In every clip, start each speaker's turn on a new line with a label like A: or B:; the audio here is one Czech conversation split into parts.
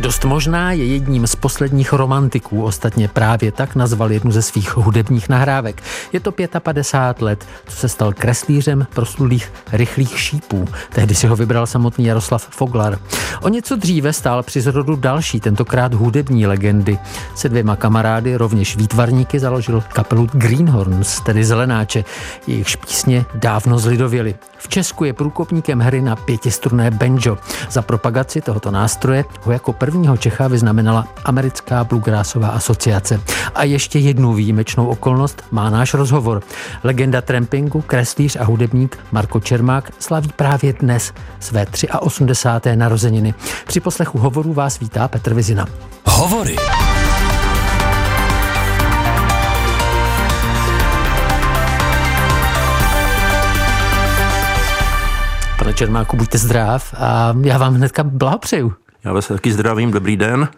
A: Dost možná je jedním z posledních romantiků, ostatně právě tak nazval jednu ze svých hudebních nahrávek. Je to 55 let, co se stal kreslířem proslulých rychlých šípů. Tehdy si ho vybral samotný Jaroslav Foglar. O něco dříve stál při zrodu další, tentokrát hudební legendy. Se dvěma kamarády, rovněž výtvarníky, založil kapelu Greenhorns, tedy Zelenáče. Jejichž písně dávno zlidověly. V Česku je průkopníkem hry na pětistrunné banjo. Za propagaci tohoto nástroje ho jako prvního Čecha vyznamenala Americká bluegrassová asociace. A ještě jednu výjimečnou okolnost má náš rozhovor. Legenda trampingu, kreslíř a hudebník Marko Čermák slaví právě dnes své 83. narozeniny. Při poslechu hovoru vás vítá Petr Vizina.
B: Hovory.
A: Pane Čermáku, buďte zdrav a já vám hnedka blahopřeju.
C: Já vás taky zdravím, dobrý den.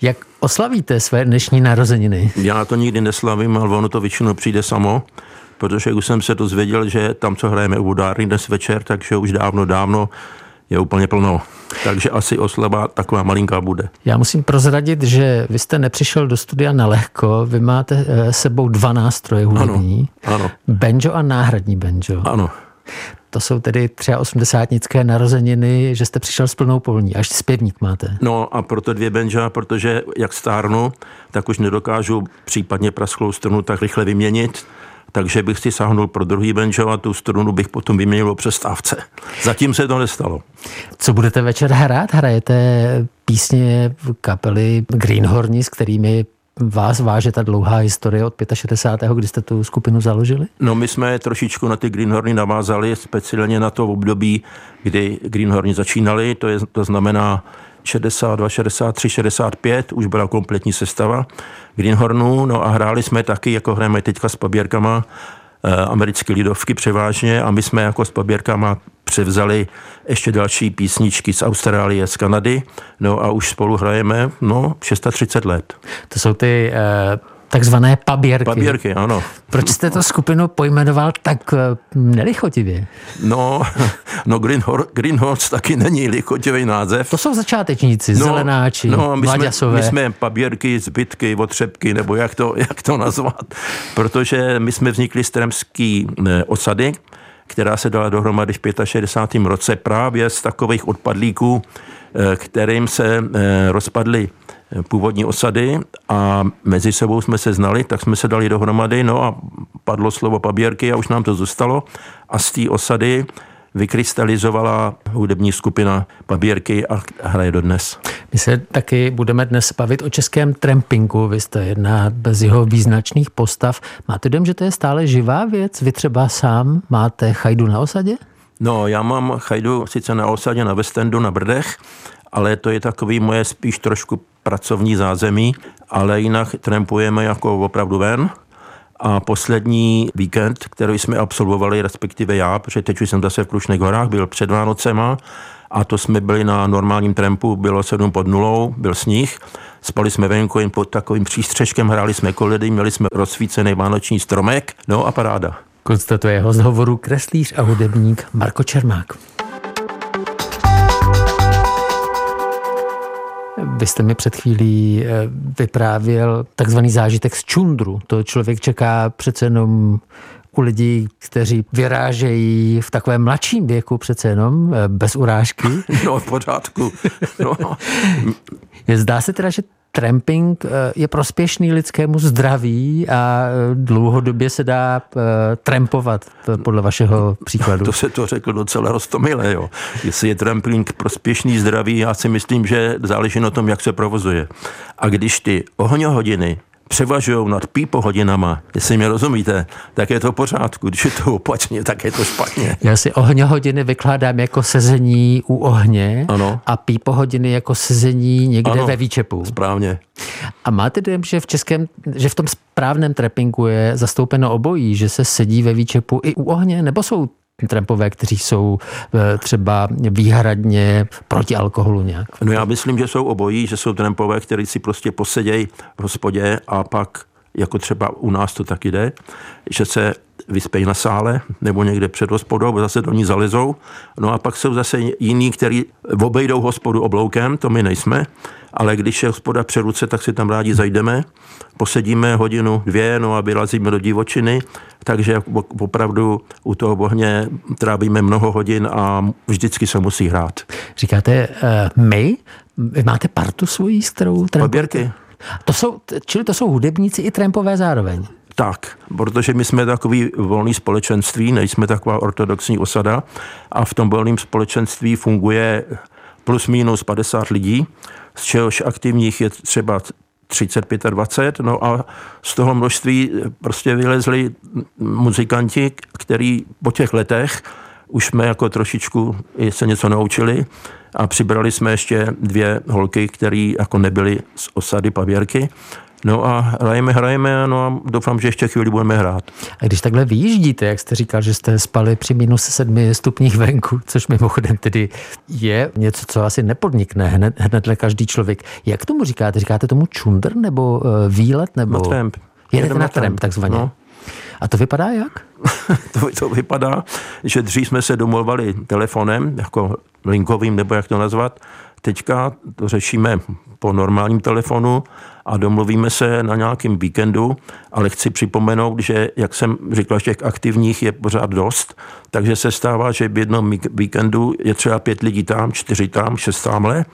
A: Jak oslavíte své dnešní narozeniny?
C: Já to nikdy neslavím, ale ono to většinou přijde samo, protože už jsem se dozvěděl, že tam, co hrajeme u vodárny dnes večer, takže už dávno, dávno je úplně plno. Takže asi oslava taková malinká bude.
A: Já musím prozradit, že vy jste nepřišel do studia na lehko, vy máte eh, sebou dva nástroje hudební.
C: Ano, ano.
A: Banjo a náhradní banjo.
C: Ano.
A: To jsou tedy 83. narozeniny, že jste přišel s plnou polní, až zpěvník máte.
C: No a proto dvě benža, protože jak stárnu, tak už nedokážu případně praschlou strunu tak rychle vyměnit, takže bych si sáhnul pro druhý banjo a tu strunu bych potom vyměnil o přestávce. Zatím se to nestalo.
A: Co budete večer hrát? Hrajete písně kapely Greenhorni, s kterými vás váže ta dlouhá historie od 65. kdy jste tu skupinu založili?
C: No my jsme trošičku na ty Greenhorny navázali, speciálně na to období, kdy Greenhorny začínali, to, je, to znamená 62, 63, 65, už byla kompletní sestava Greenhornů, no a hráli jsme taky, jako hrajeme teďka s paběrkama, americké lidovky převážně a my jsme jako s paběrkama převzali ještě další písničky z Austrálie, z Kanady, no a už spolu hrajeme, no, 630 let.
A: To jsou ty uh, takzvané paběrky.
C: Paběrky, ano.
A: Proč jste to skupinu pojmenoval tak uh, nelichotivě?
C: No, no Greenhorn, Greenhorns taky není lichotivý název.
A: To jsou začátečníci, no, zelenáči, no,
C: my jsme, my jsme paběrky, zbytky, otřepky, nebo jak to, jak to nazvat. Protože my jsme vznikli z Tremský osady, která se dala dohromady v 65. roce právě z takových odpadlíků, eh, kterým se eh, rozpadly eh, původní osady a mezi sebou jsme se znali, tak jsme se dali dohromady, no a padlo slovo paběrky a už nám to zůstalo a z té osady vykrystalizovala hudební skupina Pabírky a hraje dodnes.
A: My se taky budeme dnes bavit o českém trampingu. Vy jste jedna bez jeho význačných postav. Máte dojem, že to je stále živá věc? Vy třeba sám máte chajdu na osadě?
C: No, já mám chajdu sice na osadě na Westendu na Brdech, ale to je takový moje spíš trošku pracovní zázemí, ale jinak trampujeme jako opravdu ven a poslední víkend, který jsme absolvovali, respektive já, protože teď už jsem zase v Krušných horách, byl před Vánocema a to jsme byli na normálním trampu, bylo 7 pod nulou, byl sníh, spali jsme venku jen pod takovým přístřežkem, hráli jsme koledy, měli jsme rozsvícený vánoční stromek, no a paráda.
A: Konstatuje host hovoru kreslíř a hudebník Marko Čermák. Vy jste mi před chvílí eh, vyprávěl takzvaný zážitek z čundru. To člověk čeká přece jenom u lidí, kteří vyrážejí v takovém mladším věku přece jenom, eh, bez urážky.
C: No, v pořádku. No.
A: Zdá se teda, že tramping eh, je prospěšný lidskému zdraví a eh, dlouhodobě se dá eh, trampovat, podle vašeho příkladu.
C: To se to řekl docela rostomile, jo. Jestli je tramping prospěšný zdraví, já si myslím, že záleží na tom, jak se provozuje. A když ty ohňohodiny převažují nad pípo hodinama, jestli mě rozumíte, tak je to v pořádku. Když je to opačně, tak je to špatně.
A: Já si ohně hodiny vykládám jako sezení u ohně
C: ano.
A: a pípo hodiny jako sezení někde ano, ve výčepu.
C: Správně.
A: A máte dojem, že v českém, že v tom správném trappingu je zastoupeno obojí, že se sedí ve výčepu i u ohně, nebo jsou trampové, kteří jsou eh, třeba výhradně proti alkoholu nějak?
C: No já myslím, že jsou obojí, že jsou trampové, kteří si prostě posedějí v hospodě a pak jako třeba u nás to taky jde, že se vyspejí na sále nebo někde před hospodou, zase do ní zalezou. No a pak jsou zase jiní, kteří obejdou hospodu obloukem, to my nejsme, ale když je hospoda přeruce, tak si tam rádi zajdeme, posedíme hodinu, dvě, no a vyrazíme do divočiny, takže opravdu u toho ohně trávíme mnoho hodin a vždycky se musí hrát.
A: Říkáte uh, my? Vy máte partu svojí, s kterou
C: trampujete?
A: To jsou, čili to jsou hudebníci i trampové zároveň?
C: Tak, protože my jsme takový volný společenství, nejsme taková ortodoxní osada a v tom volném společenství funguje plus minus 50 lidí, z čehož aktivních je třeba 35 a 20, no a z toho množství prostě vylezli muzikanti, který po těch letech už jsme jako trošičku se něco naučili. A přibrali jsme ještě dvě holky, které jako nebyly z osady Pavěrky No a hrajeme, hrajeme, no a doufám, že ještě chvíli budeme hrát.
A: A když takhle vyjíždíte, jak jste říkal, že jste spali při minus sedmi stupních venku, což mimochodem tedy je něco, co asi nepodnikne hned, hnedle každý člověk. Jak tomu říkáte? Říkáte tomu čundr nebo uh, výlet? Nebo...
C: Na tramp.
A: Jedete na tramp, takzvaně. No. A to vypadá jak?
C: to, to vypadá, že dřív jsme se domluvali telefonem, jako linkovým, nebo jak to nazvat. Teďka to řešíme po normálním telefonu a domluvíme se na nějakém víkendu, ale chci připomenout, že, jak jsem říkal, těch aktivních je pořád dost, takže se stává, že v jednom víkendu je třeba pět lidí tam, čtyři tam, šest tamhle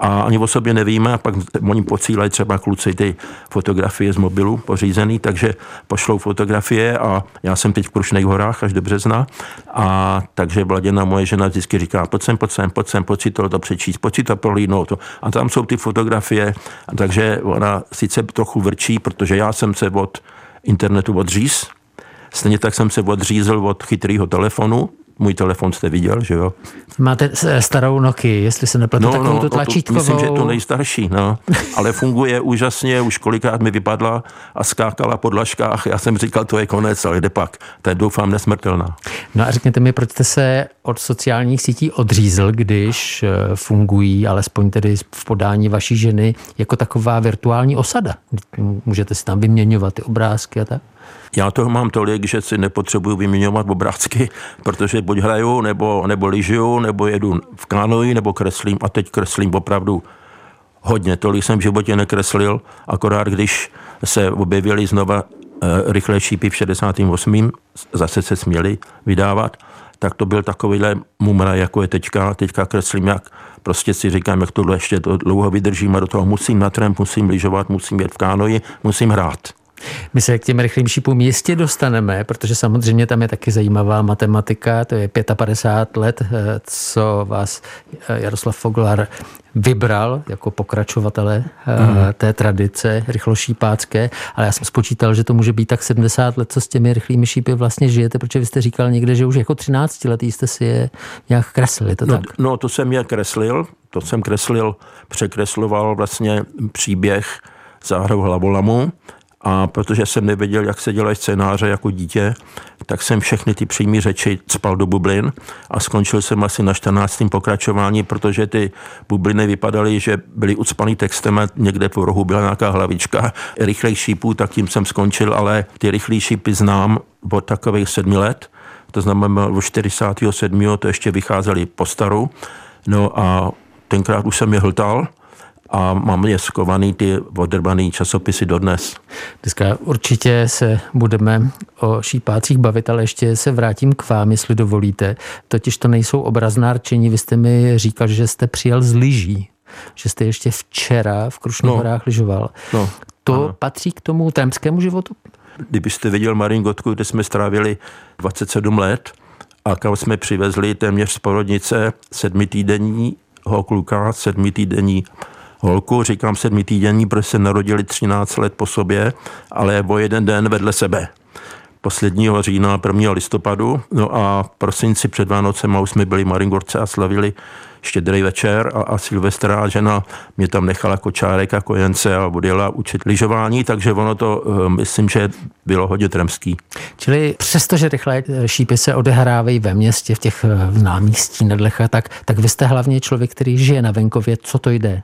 C: a ani o sobě nevíme a pak oni posílají třeba kluci ty fotografie z mobilu pořízený, takže pošlou fotografie a já jsem teď v Krušných horách až do března a takže Vladěna moje žena vždycky říká, pojď sem, pojď sem, pojď sem, pojď si to, to přečíst, pojď si to prolídnout. A tam jsou ty fotografie, takže ona sice trochu vrčí, protože já jsem se od internetu odříz, Stejně tak jsem se odřízl od chytrého telefonu, můj telefon jste viděl, že jo?
A: Máte starou Nokia, jestli se nepletu, no, takovou no, tu tlačítkovou.
C: Myslím, že to nejstarší, no. Ale funguje úžasně, už kolikrát mi vypadla a skákala po dlažkách. Já jsem říkal, to je konec, ale jde pak. To je doufám nesmrtelná.
A: No a řekněte mi, proč jste se od sociálních sítí odřízl, když eh, fungují, alespoň tedy v podání vaší ženy, jako taková virtuální osada? Můžete si tam vyměňovat ty obrázky a tak?
C: Já toho mám tolik, že si nepotřebuju vyměňovat obrázky, protože buď hraju, nebo, nebo lyžuju, nebo jedu v kánoji, nebo kreslím a teď kreslím opravdu hodně. Tolik jsem v životě nekreslil, akorát když se objevili znova e, rychlé šípy v 68. zase se směli vydávat, tak to byl takovýhle mumra, jako je teďka. Teďka kreslím, jak prostě si říkám, jak tohle ještě to dlouho vydržím a do toho musím na tramp, musím lyžovat, musím jet v kánoji, musím hrát.
A: My se k těm rychlým šípům jistě dostaneme, protože samozřejmě tam je taky zajímavá matematika, to je 55 let, eh, co vás eh, Jaroslav Foglar vybral jako pokračovatele mm. té tradice rychlošípácké, ale já jsem spočítal, že to může být tak 70 let, co s těmi rychlými šípy vlastně žijete, protože vy jste říkal někde, že už jako 13 letý jste si je nějak kreslili, to
C: no,
A: tak?
C: No, to jsem je kreslil, to jsem kreslil, překresloval vlastně příběh Záhrou hlavolamu a protože jsem nevěděl, jak se dělají scénáře jako dítě, tak jsem všechny ty přímé řeči spal do bublin a skončil jsem asi na 14. pokračování, protože ty bubliny vypadaly, že byly ucpaný textem a někde po rohu byla nějaká hlavička rychlejší šípů, tak tím jsem skončil, ale ty rychlé šípy znám od takových sedmi let, to znamená od 47. to ještě vycházeli po staru, no a tenkrát už jsem je hltal, a mám je skovaný ty odrbaný časopisy dodnes.
A: Dneska určitě se budeme o šípácích bavit, ale ještě se vrátím k vám, jestli dovolíte. Totiž to nejsou obrazná rčení, vy jste mi říkal, že jste přijel z lyží, že jste ještě včera v Krušných no. horách lyžoval. No. To ano. patří k tomu tramskému životu?
C: Kdybyste viděl Maringotku, kde jsme strávili 27 let a kam jsme přivezli téměř z porodnice sedmitýdenního kluka, sedmitýdenní holku, říkám sedmi týdenní, protože se narodili 13 let po sobě, ale o jeden den vedle sebe. Posledního října, 1. listopadu, no a v prosinci před Vánocem už jsme byli v Maringorce a slavili štědrý večer a, a Silvestra žena mě tam nechala kočárek a kojence a odjela učit lyžování, takže ono to, eh, myslím, že bylo hodně tremský.
A: Čili přesto, že rychlé šípy se odehrávají ve městě, v těch eh, náměstí Nedlecha, tak, tak vy jste hlavně člověk, který žije na venkově, co to jde?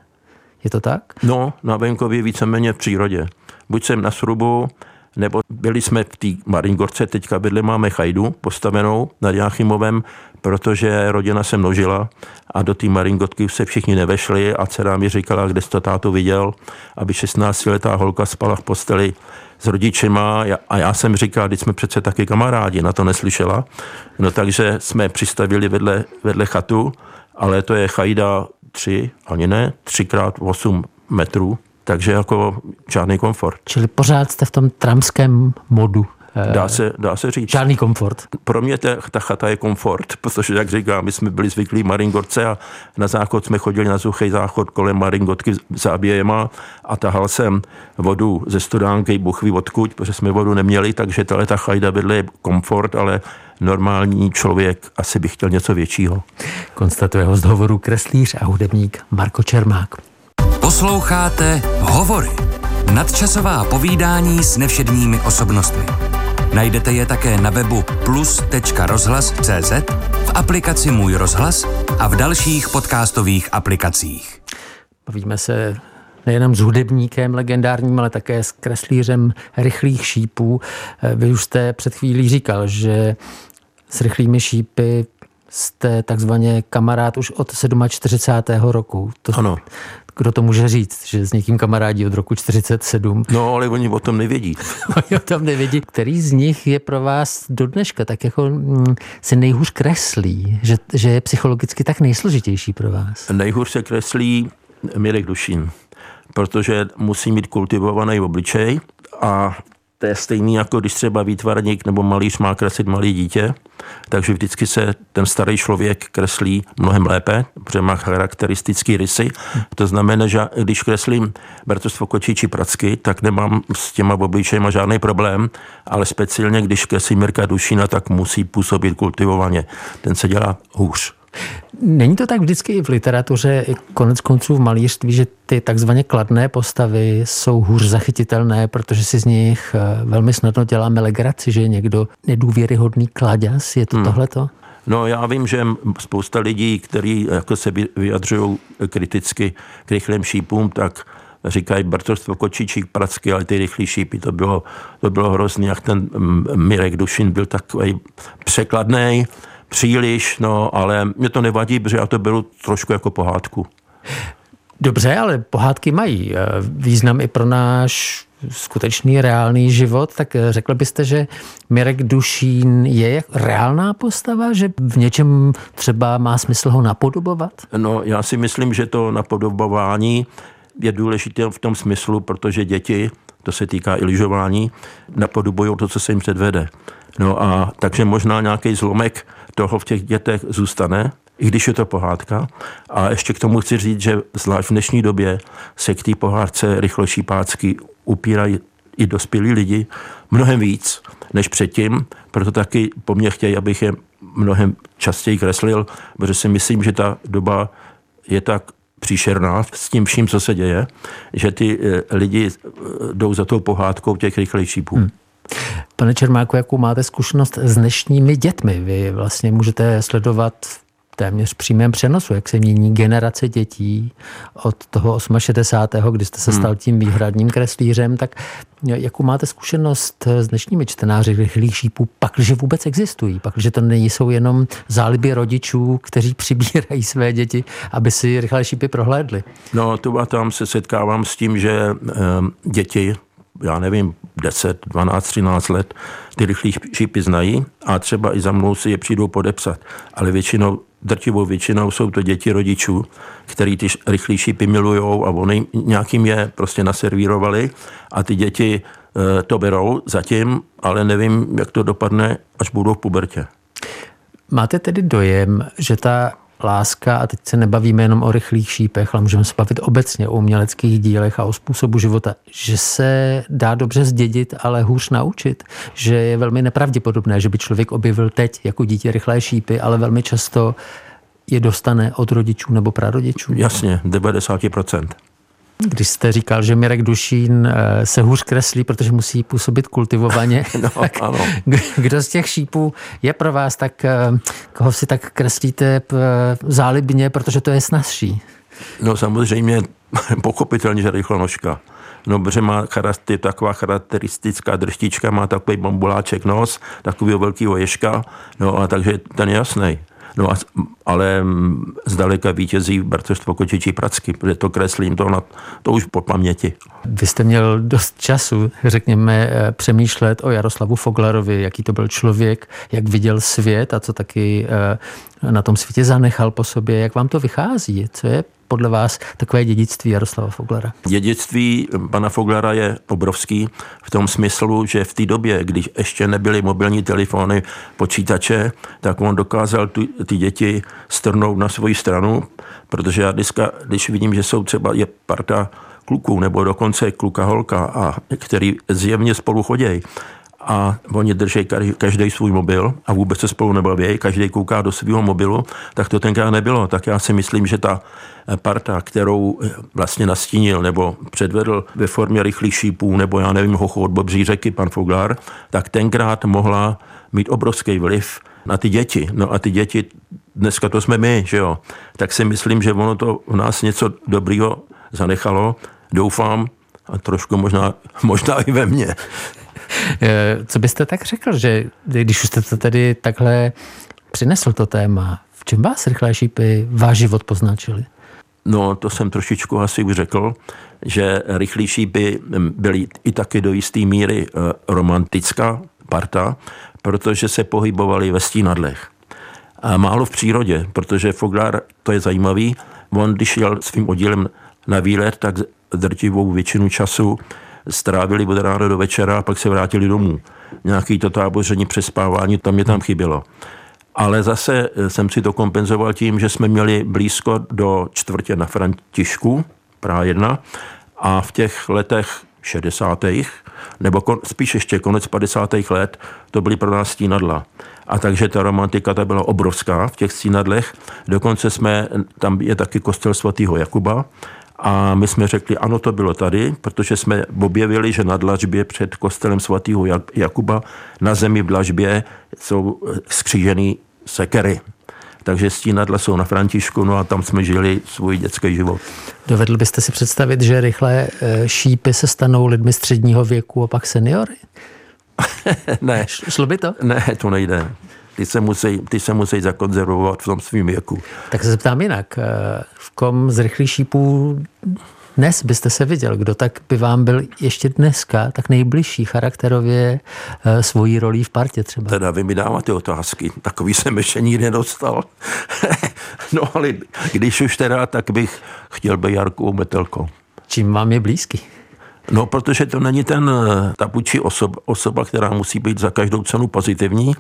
A: Je to tak?
C: No, na venkově víceméně v přírodě. Buď jsem na srubu, nebo byli jsme v té Maringorce, teďka bydle máme chajdu postavenou nad Jáchymovem, protože rodina se množila a do té Maringotky se všichni nevešli a dcera mi říkala, kde jsi to tátu viděl, aby 16-letá holka spala v posteli s rodičema a já jsem říkal, když jsme přece taky kamarádi, na to neslyšela. No takže jsme přistavili vedle, vedle chatu, ale to je chajda tři, ani ne, třikrát 8 metrů, takže jako žádný komfort.
A: Čili pořád jste v tom tramském modu.
C: Eh, dá se, dá se říct.
A: Žádný komfort.
C: Pro mě ta, ta chata je komfort, protože, jak říkám, my jsme byli zvyklí Maringorce a na záchod jsme chodili na suchý záchod kolem Maringotky zábějema a tahal jsem vodu ze studánky, buchví odkud, protože jsme vodu neměli, takže tahle ta chajda vedle je komfort, ale normální člověk asi by chtěl něco většího.
A: Konstatuje host hovoru kreslíř a hudebník Marko Čermák.
B: Posloucháte Hovory. Nadčasová povídání s nevšedními osobnostmi. Najdete je také na webu plus.rozhlas.cz, v aplikaci Můj rozhlas a v dalších podcastových aplikacích.
A: Bavíme se nejenom s hudebníkem legendárním, ale také s kreslířem rychlých šípů. Vy už jste před chvílí říkal, že s rychlými šípy jste takzvaně kamarád už od 47. roku.
C: To, ano.
A: Kdo to může říct, že s někým kamarádí od roku 47?
C: No, ale oni o tom nevědí.
A: oni o tom nevědí. Který z nich je pro vás do dneška tak jako mm, se nejhůř kreslí, že, že je psychologicky tak nejsložitější pro vás?
C: Nejhůř se kreslí Mirek Dušín, protože musí mít kultivovaný obličej a to je stejný, jako když třeba výtvarník nebo malíř má kreslit malý dítě, takže vždycky se ten starý člověk kreslí mnohem lépe, protože má charakteristický rysy. To znamená, že když kreslím Bertostvo Kočí či Pracky, tak nemám s těma obličejma žádný problém, ale speciálně když kreslím Mirka Dušina, tak musí působit kultivovaně. Ten se dělá hůř.
A: Není to tak vždycky i v literatuře, i konec konců v malířství, že ty takzvaně kladné postavy jsou hůř zachytitelné, protože si z nich eh, velmi snadno děláme legraci, že je někdo nedůvěryhodný kladěz, je to hmm. tohleto?
C: No já vím, že spousta lidí, kteří jako se vyjadřují kriticky k rychlým šípům, tak říkají Bartostvo Kočičík, Pracky, ale ty rychlý šípy, to bylo, to bylo hrozný, jak ten Mirek Dušin byl takový překladný příliš, no, ale mě to nevadí, protože já to beru trošku jako pohádku.
A: Dobře, ale pohádky mají eh, význam i pro náš skutečný reálný život, tak eh, řekl byste, že Mirek Dušín je reálná postava, že v něčem třeba má smysl ho napodobovat?
C: No, já si myslím, že to napodobování je důležité v tom smyslu, protože děti, to se týká i lyžování, napodobují to, co se jim předvede. No a takže možná nějaký zlomek toho v těch dětech zůstane, i když je to pohádka. A ještě k tomu chci říct, že zvlášť v dnešní době se k té pohádce rychlejší pácky upírají i dospělí lidi mnohem víc než předtím, proto taky po mně chtějí, abych je mnohem častěji kreslil, protože si myslím, že ta doba je tak příšerná s tím vším, co se děje, že ty eh, lidi eh, jdou za tou pohádkou těch rychlejších Hmm.
A: Pane Čermáku, jakou máte zkušenost s dnešními dětmi? Vy vlastně můžete sledovat téměř přímém přenosu, jak se mění generace dětí od toho 68., kdy jste se hmm. stal tím výhradním kreslířem, tak jakou máte zkušenost s dnešními čtenáři rychlých šípů, pakliže vůbec existují, pakliže to nejsou jenom záliby rodičů, kteří přibírají své děti, aby si rychlé šípy prohlédli?
C: No, tu a tam se setkávám s tím, že um, děti já nevím, 10, 12, 13 let ty rychlý šípy znají a třeba i za mnou si je přijdou podepsat. Ale většinou, drtivou většinou jsou to děti rodičů, který ty rychlý šípy milujou a oni nějakým je prostě naservírovali a ty děti e, to berou zatím, ale nevím, jak to dopadne, až budou v pubertě.
A: Máte tedy dojem, že ta láska, a teď se nebavíme jenom o rychlých šípech, ale můžeme se bavit obecně o uměleckých dílech a o způsobu života, že se dá dobře zdědit, ale hůř naučit, že je velmi nepravděpodobné, že by člověk objevil teď jako dítě rychlé šípy, ale velmi často je dostane od rodičů nebo prarodičů.
C: Jasně, 90%.
A: Když jste říkal, že Mirek Dušín eh, se hůř kreslí, protože musí působit kultivovaně,
C: no, tak ano.
A: kdo z těch šípů je pro vás tak, eh, koho si tak kreslíte eh, zálibně, protože to je snazší?
C: No samozřejmě, pochopitelně, že rychlonožka. No, protože má charakter, taková charakteristická drštička, má takový bambuláček nos, takového velkého ježka, no a takže ten je jasný. No a, ale zdaleka vítězí bratrstvo Kočičí Pracky, protože to kreslím to, na, to už po paměti.
A: Vy jste měl dost času, řekněme, eh, přemýšlet o Jaroslavu Foglarovi, jaký to byl člověk, jak viděl svět a co taky eh, na tom světě zanechal po sobě. Jak vám to vychází? Co je podle vás takové dědictví Jaroslava Foglara?
C: Dědictví pana Foglara je obrovský v tom smyslu, že v té době, když ještě nebyly mobilní telefony, počítače, tak on dokázal tu, ty děti strnout na svoji stranu, protože já dneska, když vidím, že jsou třeba je parta kluků nebo dokonce kluka holka, a který zjevně spolu chodějí, a oni drží každý svůj mobil a vůbec se spolu nebaví, každý kouká do svého mobilu, tak to tenkrát nebylo. Tak já si myslím, že ta parta, kterou vlastně nastínil nebo předvedl ve formě rychlých šípů nebo já nevím, hocho od Bobří řeky, pan Foglar, tak tenkrát mohla mít obrovský vliv na ty děti. No a ty děti, dneska to jsme my, že jo. Tak si myslím, že ono to v nás něco dobrýho zanechalo. Doufám, a trošku možná, možná i ve mně.
A: Eh, co byste tak řekl, že když už jste to tedy takhle přinesl to téma, v čem vás rychlé šípy váš život poznačili?
C: No, to jsem trošičku asi už řekl, že rychlí šípy byly i taky do jisté míry eh, romantická parta, protože se pohybovali ve stínadlech. A málo v přírodě, protože Foglar, to je zajímavý, on když jel svým oddílem na výlet, tak drtivou většinu času strávili od rána do večera a pak se vrátili domů. Nějaký to táboření, přespávání, tam mě tam chybělo. Ale zase jsem si to kompenzoval tím, že jsme měli blízko do čtvrtě na Františku, Praha 1, a v těch letech 60. nebo kon, spíš ještě konec 50. let, to byly pro nás stínadla. A takže ta romantika ta byla obrovská v těch stínadlech. Dokonce jsme, tam je taky kostel svatého Jakuba, a my jsme řekli, ano, to bylo tady, protože jsme objevili, že na dlažbě před kostelem svatého Jakuba na zemi v dlažbě jsou eh, skřížený sekery. Takže stínadla jsou na Františku, no a tam jsme žili svůj dětský život.
A: Dovedl byste si představit, že rychle eh, šípy se stanou lidmi středního věku a pak seniory?
C: ne.
A: Šlo by to?
C: Ne, to nejde ty se musí, ty se musí zakonzervovat v tom svým věku.
A: Tak se zeptám jinak. Eh, v kom z rychlých šípů dnes byste se viděl, kdo tak by vám byl ještě dneska tak nejbližší charakterově eh, svojí rolí v partě třeba?
C: Teda vy mi dáváte otázky, takový jsem ještě nikdy nedostal. no ale když už teda, tak bych chtěl být Jarkou Metelko.
A: Čím vám je blízký?
C: No, protože to není ten eh, ta osoba, osoba, která musí být za každou cenu pozitivní.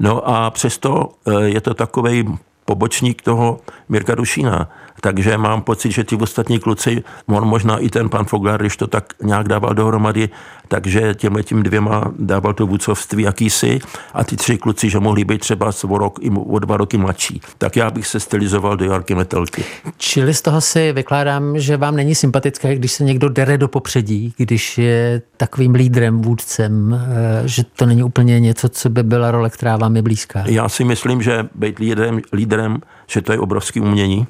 C: No a přesto eh, je to takový pobočník toho Mirka Dušína. Takže mám pocit, že ty ostatní kluci, on možná i ten pan Foglar, když to tak nějak dával dohromady, takže těmhle tím dvěma dával to vůcovství jakýsi a ty tři kluci, že mohli být třeba o, rok, o dva roky mladší. Tak já bych se stylizoval do Jarky Metelky.
A: Čili z toho si vykládám, že vám není sympatické, když se někdo dere do popředí, když je takovým lídrem, vůdcem, eh, že to není úplně něco, co by byla role, která vám je blízká.
C: Já si myslím, že být lídrem, lídrem že to je obrovský umění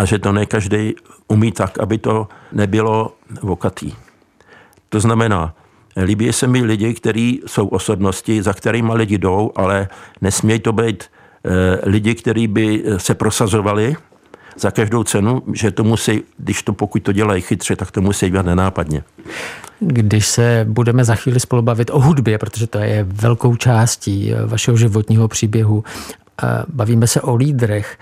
C: a že to ne každý umí tak, aby to nebylo vokatý. To znamená, líbí se mi lidi, kteří jsou osobnosti, za kterými lidi jdou, ale nesmějí to být eh, lidi, kteří by se prosazovali za každou cenu, že to musí, když to pokud to dělají chytře, tak to musí dělat nenápadně.
A: Když se budeme za chvíli spolu bavit o hudbě, protože to je velkou částí vašeho životního příběhu, bavíme se o lídrech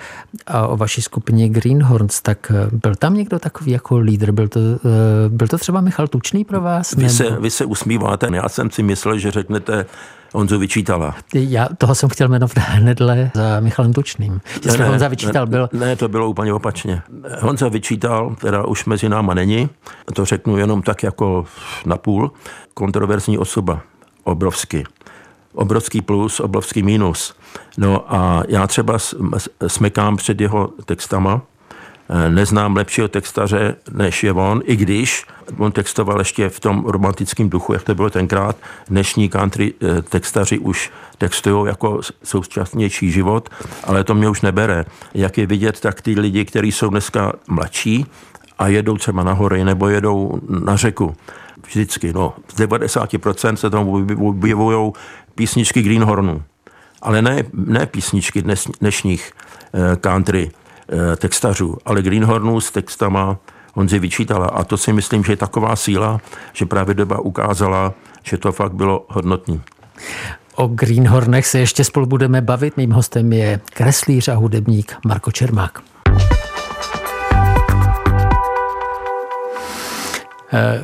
A: a o vaší skupině Greenhorns, tak eh, byl tam někdo takový jako lídr? Byl to, eh, byl to třeba Michal Tučný pro vás?
C: Vy se, vy se usmíváte, já jsem si myslel, že řeknete Honzu Vyčítala.
A: Já toho jsem chtěl jmenovat hnedle za Michalem Tučným. Jestli ne, Honza Vyčítal
C: ne,
A: byl...
C: Ne, to bylo úplně opačně. Honza Vyčítal, teda už mezi náma není, to řeknu jenom tak jako napůl, kontroverzní osoba, obrovský obrovský plus, obrovský mínus. No a já třeba smekám před jeho textama, Eh, neznám lepšího textaře, než je on, i když on textoval ještě v tom romantickém duchu, jak to bylo tenkrát. Dnešní country eh, textaři už textují jako současnější život, ale to mě už nebere. Jak je vidět, tak ty lidi, kteří jsou dneska mladší a jedou třeba na hory nebo jedou na řeku, vždycky, no, z 90% se tam objevují písničky Greenhornu. Ale ne, ne písničky dnes, dnešních eh, country Eh, textařů, ale Greenhornu s textama Honzi vyčítala. A to si myslím, že je taková síla, že právě doba ukázala, že to fakt bylo hodnotný.
A: O Greenhornech se ještě spolu budeme bavit. Mým hostem je kreslíř a hudebník Marko Čermák. Eh,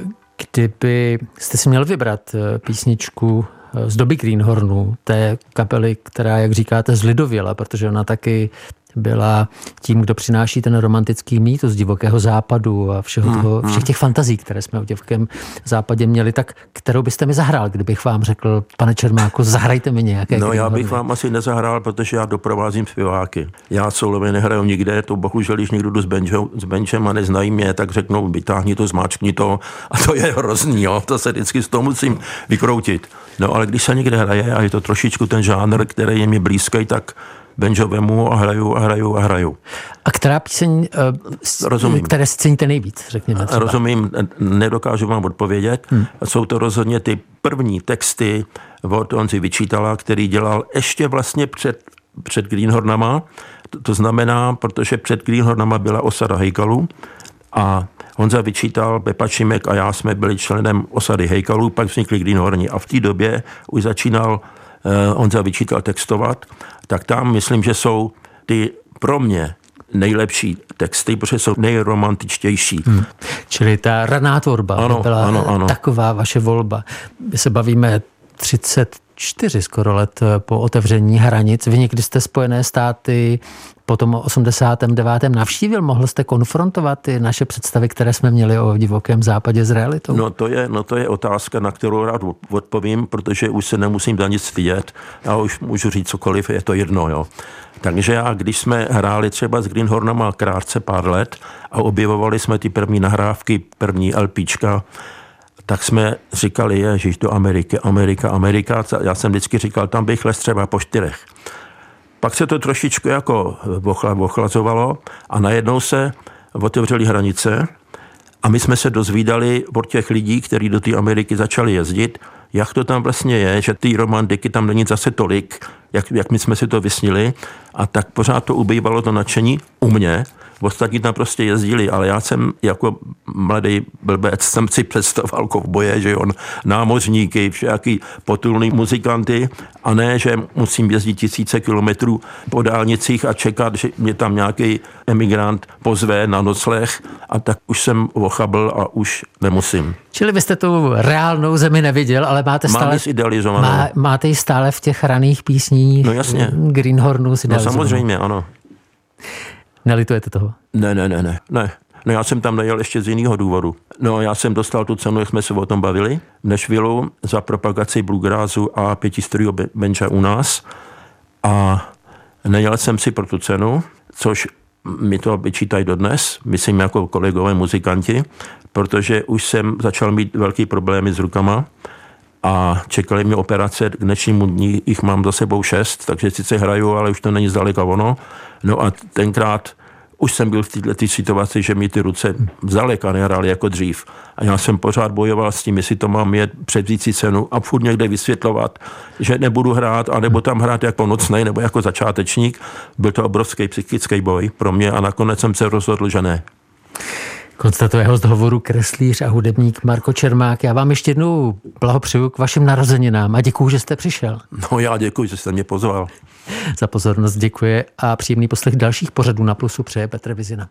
A: kdyby jste si měl vybrat písničku z doby Greenhornu, té kapely, která, jak říkáte, zlidověla, protože ona taky byla tím, kdo přináší ten romantický mýtus z divokého západu a všeho hmm, toho, hmm. všech těch fantazí, které jsme o divokém západě měli, tak kterou byste mi zahrál, kdybych vám řekl, pane Čermáku, zahrajte mi nějaké.
C: No já bych vám asi nezahrál, protože já doprovázím zpěváky. Já solově nehraju nikde, to bohužel, když někdo jdu s, benčem, s benchem a neznají mě, tak řeknou, vytáhni to, zmáčkni to a to je hrozný, jo? to se vždycky z toho musím vykroutit. No ale když se někde hraje a je to trošičku ten žánr, který je mi blízký, tak banjo vemu a hraju a hraju a hraju.
A: A která píseň, uh, Rozumím. které si ceníte nejvíc, řekněme třeba?
C: Rozumím, nedokážu vám odpovědět. Hmm. Jsou to rozhodně ty první texty od Honzi Vyčítala, který dělal ještě vlastně před, před Greenhornama. To, to znamená, protože před Greenhornama byla osada Hejkalu a Honza vyčítal, Pepa Čimek a já jsme byli členem osady Hejkalu, pak vznikli Greenhorni a v té době už začínal uh, Honza vyčítal textovat tak tam myslím, že jsou ty pro mě nejlepší texty, protože jsou nejromantičtější. Hmm.
A: Čili ta raná tvorba ano, byla ano, ano. taková vaše volba. My se bavíme 34 skoro let po otevření hranic. Vy někdy jste Spojené státy po tom 89. navštívil? Mohl jste konfrontovat ty naše představy, které jsme měli o divokém západě s realitou?
C: No to je, no to je otázka, na kterou rád odpovím, protože už se nemusím za nic vidět. Já už můžu říct cokoliv, je to jedno. Jo. Takže já, když jsme hráli třeba s Greenhornama krátce pár let a objevovali jsme ty první nahrávky, první LPčka, tak jsme říkali, že do Ameriky, Amerika, Amerika. Já jsem vždycky říkal, tam bych les třeba po čtyřech. Pak se to trošičku jako ochlazovalo a najednou se otevřely hranice a my jsme se dozvídali od těch lidí, kteří do té Ameriky začali jezdit, jak to tam vlastně je, že ty romantiky tam není zase tolik, jak, jak my jsme si to vysnili a tak pořád to ubývalo to nadšení u mě, Ostatní tam prostě jezdili, ale já jsem jako mladý blbec jsem si představoval kovboje, že on námořníky, všaký potulný muzikanty a ne, že musím jezdit tisíce kilometrů po dálnicích a čekat, že mě tam nějaký emigrant pozve na nocleh a tak už jsem ochabl a už nemusím.
A: Čili vy jste tu reálnou zemi neviděl, ale máte stále...
C: idealizovanou. Má,
A: máte ji stále v těch raných písních
C: no jasně.
A: Greenhornu
C: No samozřejmě, ano.
A: Nelitujete toho?
C: Ne, ne, ne, ne, ne. No já jsem tam nejel ještě z jiného důvodu. No já jsem dostal tu cenu, jak jsme se o tom bavili, v Nashville za propagaci bluegrassu a pětistorýho bencha u nás. A nejel jsem si pro tu cenu, což mi to vyčítají dodnes, myslím jako kolegové muzikanti, protože už jsem začal mít velký problémy s rukama a čekali mi operace, k dnešnímu dní jich mám za sebou šest, takže sice hraju, ale už to není zdaleka ono. No a tenkrát už jsem byl v této situaci, že mi ty ruce zdaleka nehrály jako dřív. A já jsem pořád bojoval s tím, jestli to mám jet předzící cenu a furt někde vysvětlovat, že nebudu hrát, anebo tam hrát jako nocnej nebo jako začátečník. Byl to obrovský psychický boj pro mě a nakonec jsem se rozhodl, že ne.
A: Konstatuje host hovoru kreslíř a hudebník Marko Čermák. Já vám ještě jednou blahopřeju k vašim narozeninám a děkuji, že jste přišel.
C: No já děkuji, že jste mě pozval.
A: Za pozornost děkuji a příjemný poslech dalších pořadů na Plusu přeje Petr Vizina.